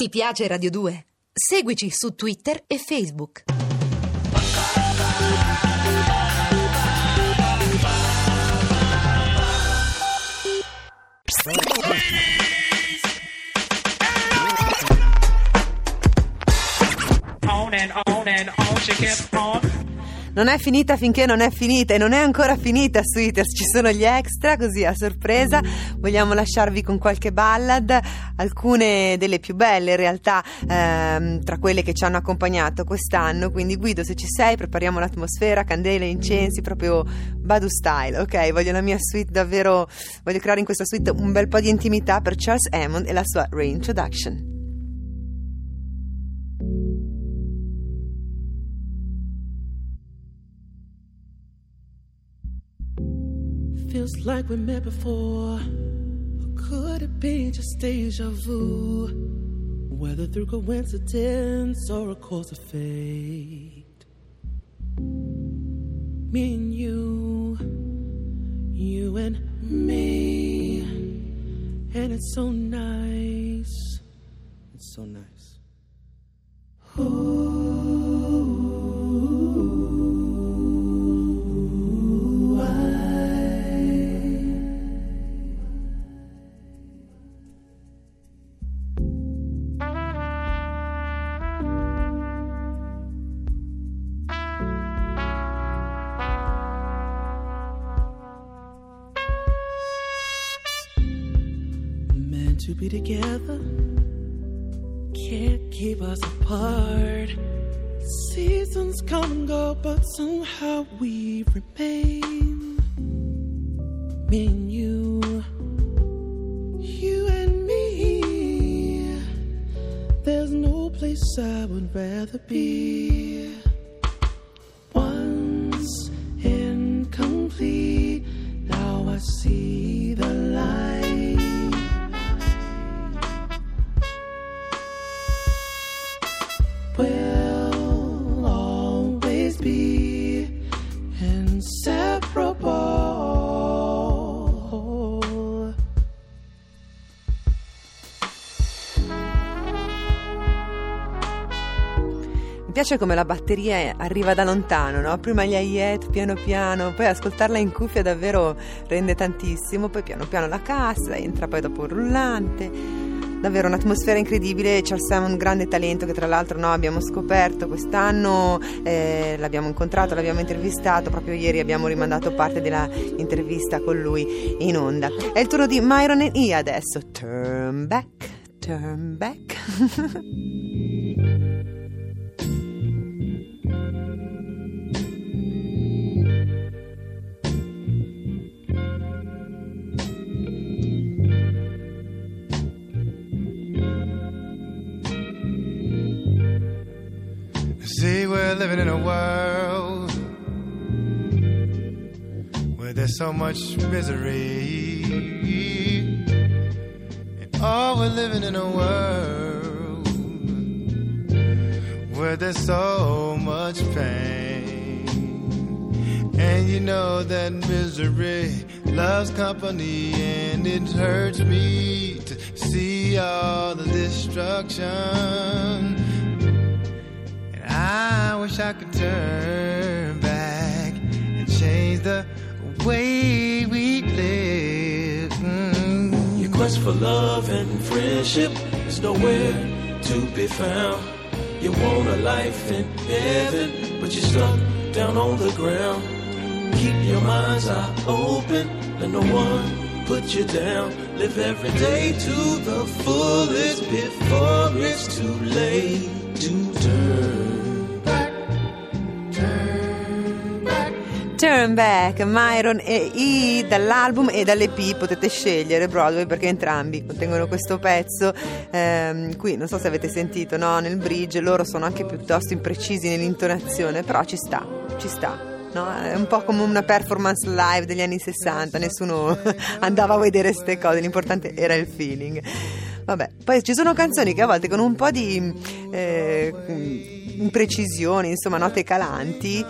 Ti piace Radio 2? Seguici su Twitter e Facebook. on and on and on she kept on. Non è finita finché non è finita e non è ancora finita Sweeters, ci sono gli extra così a sorpresa, vogliamo lasciarvi con qualche ballad, alcune delle più belle in realtà ehm, tra quelle che ci hanno accompagnato quest'anno, quindi Guido se ci sei prepariamo l'atmosfera, candele, incensi, proprio Badu style, ok? Voglio la mia suite davvero, voglio creare in questa suite un bel po' di intimità per Charles Hammond e la sua reintroduction. Like we met before. Or could it be just deja vu? Whether through coincidence or a course of fate. Me and you, you and me. And it's so nice. It's so nice. Ooh, together can't keep us apart. Seasons come and go, but somehow we remain. Me and you, you and me. There's no place I would rather be. Piace come la batteria arriva da lontano, no? Prima gli hi-hat piano piano, poi ascoltarla in cuffia davvero rende tantissimo, poi piano piano la cassa, entra poi dopo il rullante. Davvero un'atmosfera incredibile, Charles Hammond, un grande talento che tra l'altro no, abbiamo scoperto quest'anno, eh, l'abbiamo incontrato, l'abbiamo intervistato, proprio ieri abbiamo rimandato parte della intervista con lui in onda. È il turno di Myron e I adesso, turn back, turn back. so much misery. And oh, we're living in a world where there's so much pain. And you know that misery loves company, and it hurts me to see all the destruction. And I wish I could turn back and change the way we live. Mm. Your quest for love and friendship is nowhere to be found. You want a life in heaven, but you're stuck down on the ground. Keep your mind's eye open, let no one put you down. Live every day to the fullest before it's too late to turn Turn Back, Myron e I dall'album e dall'EP potete scegliere Broadway perché entrambi contengono questo pezzo. Ehm, qui non so se avete sentito no? nel bridge, loro sono anche piuttosto imprecisi nell'intonazione, però ci sta, ci sta. No? È un po' come una performance live degli anni 60, nessuno andava a vedere queste cose, l'importante era il feeling. Vabbè, poi ci sono canzoni che a volte con un po' di eh, imprecisioni, insomma, note calanti,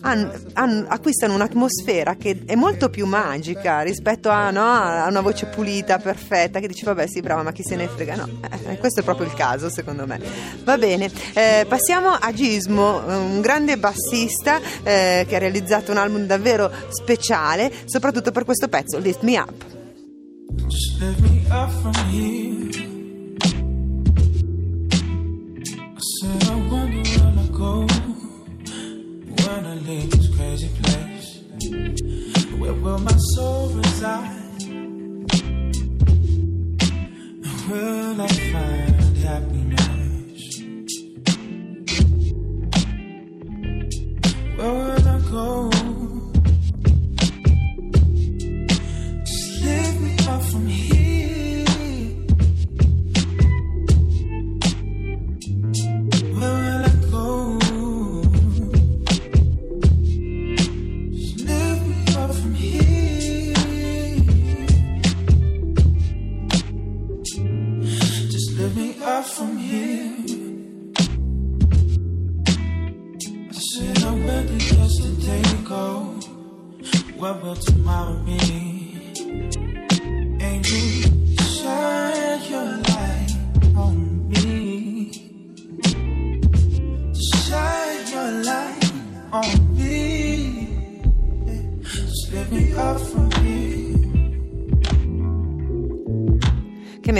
han- han- acquistano un'atmosfera che è molto più magica rispetto a, no, a una voce pulita, perfetta, che dici, vabbè, sì, brava, ma chi se ne frega? No, eh, questo è proprio il caso, secondo me. Va bene, eh, passiamo a Gismo, un grande bassista eh, che ha realizzato un album davvero speciale, soprattutto per questo pezzo, Lift Me Up. Lift me up from here. I said go when I leave this crazy place. Where will my soul reside? Will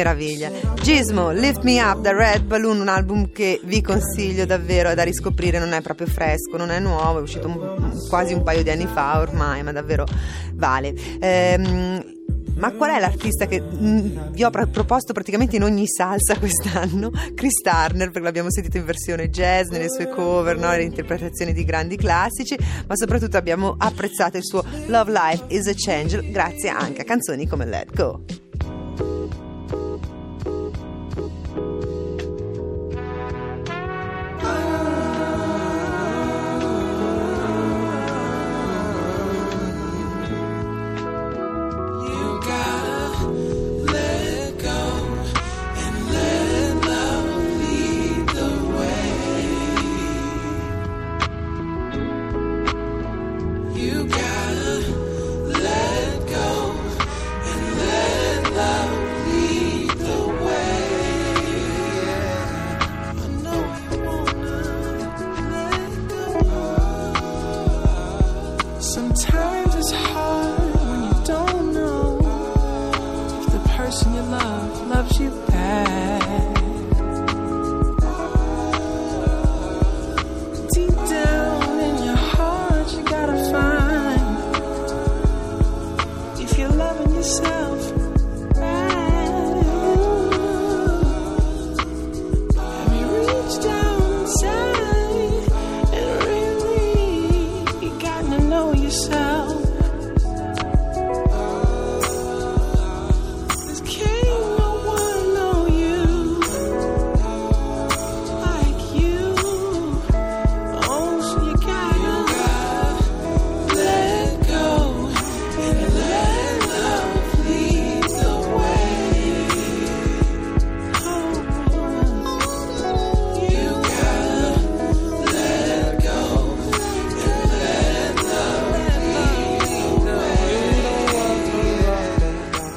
meraviglia! Gizmo, Lift Me Up da Red Balloon, un album che vi consiglio davvero da riscoprire, non è proprio fresco, non è nuovo, è uscito un- quasi un paio di anni fa ormai, ma davvero vale. Ehm, ma qual è l'artista che mm, vi ho pr- proposto praticamente in ogni salsa quest'anno? Chris Turner, perché l'abbiamo sentito in versione jazz, nelle sue cover, no? le interpretazioni di grandi classici, ma soprattutto abbiamo apprezzato il suo Love Life is a Change, grazie anche a canzoni come Let Go. Back.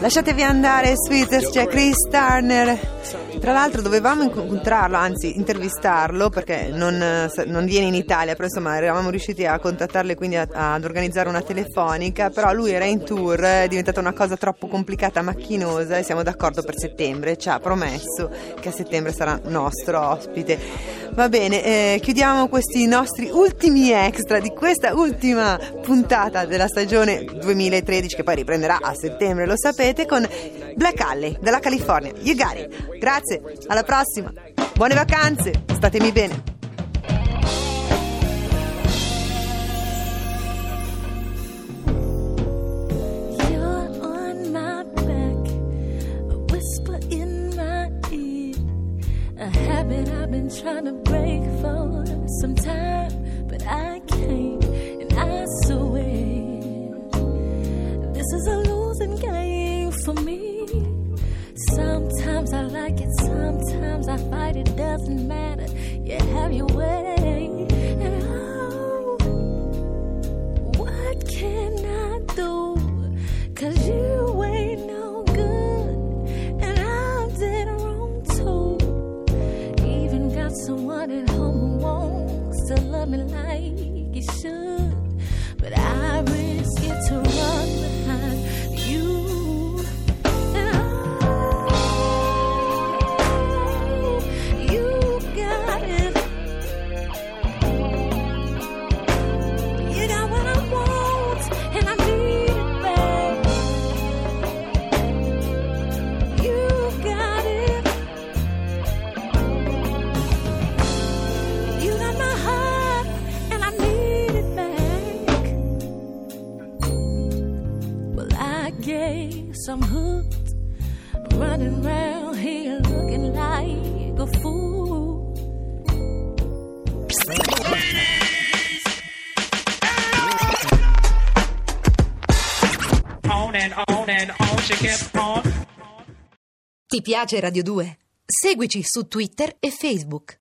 Lasciatevi andare, Sweeters, c'è Chris Turner. Tra l'altro dovevamo incontrarlo, anzi intervistarlo perché non, eh, non viene in Italia, però insomma eravamo riusciti a contattarlo e quindi a- ad organizzare una telefonica, però lui era in tour, è diventata una cosa troppo complicata, macchinosa e siamo d'accordo per settembre, ci ha promesso che a settembre sarà nostro ospite. Va bene, eh, chiudiamo questi nostri ultimi extra di questa ultima puntata della stagione 2013 che poi riprenderà a settembre, lo sapete, con Black Alley dalla California. You got it. Grazie, alla prossima. Buone vacanze, statemi bene. Like it. Sometimes I fight, it doesn't matter. You have your way. And oh, what can I do? Cause you ain't no good. And I'm dead wrong too. Even got someone at home who wants to love me like you should. Running around here looking like a fool. On and on and on she kept on. Ti piace Radio 2? Seguici su Twitter e Facebook.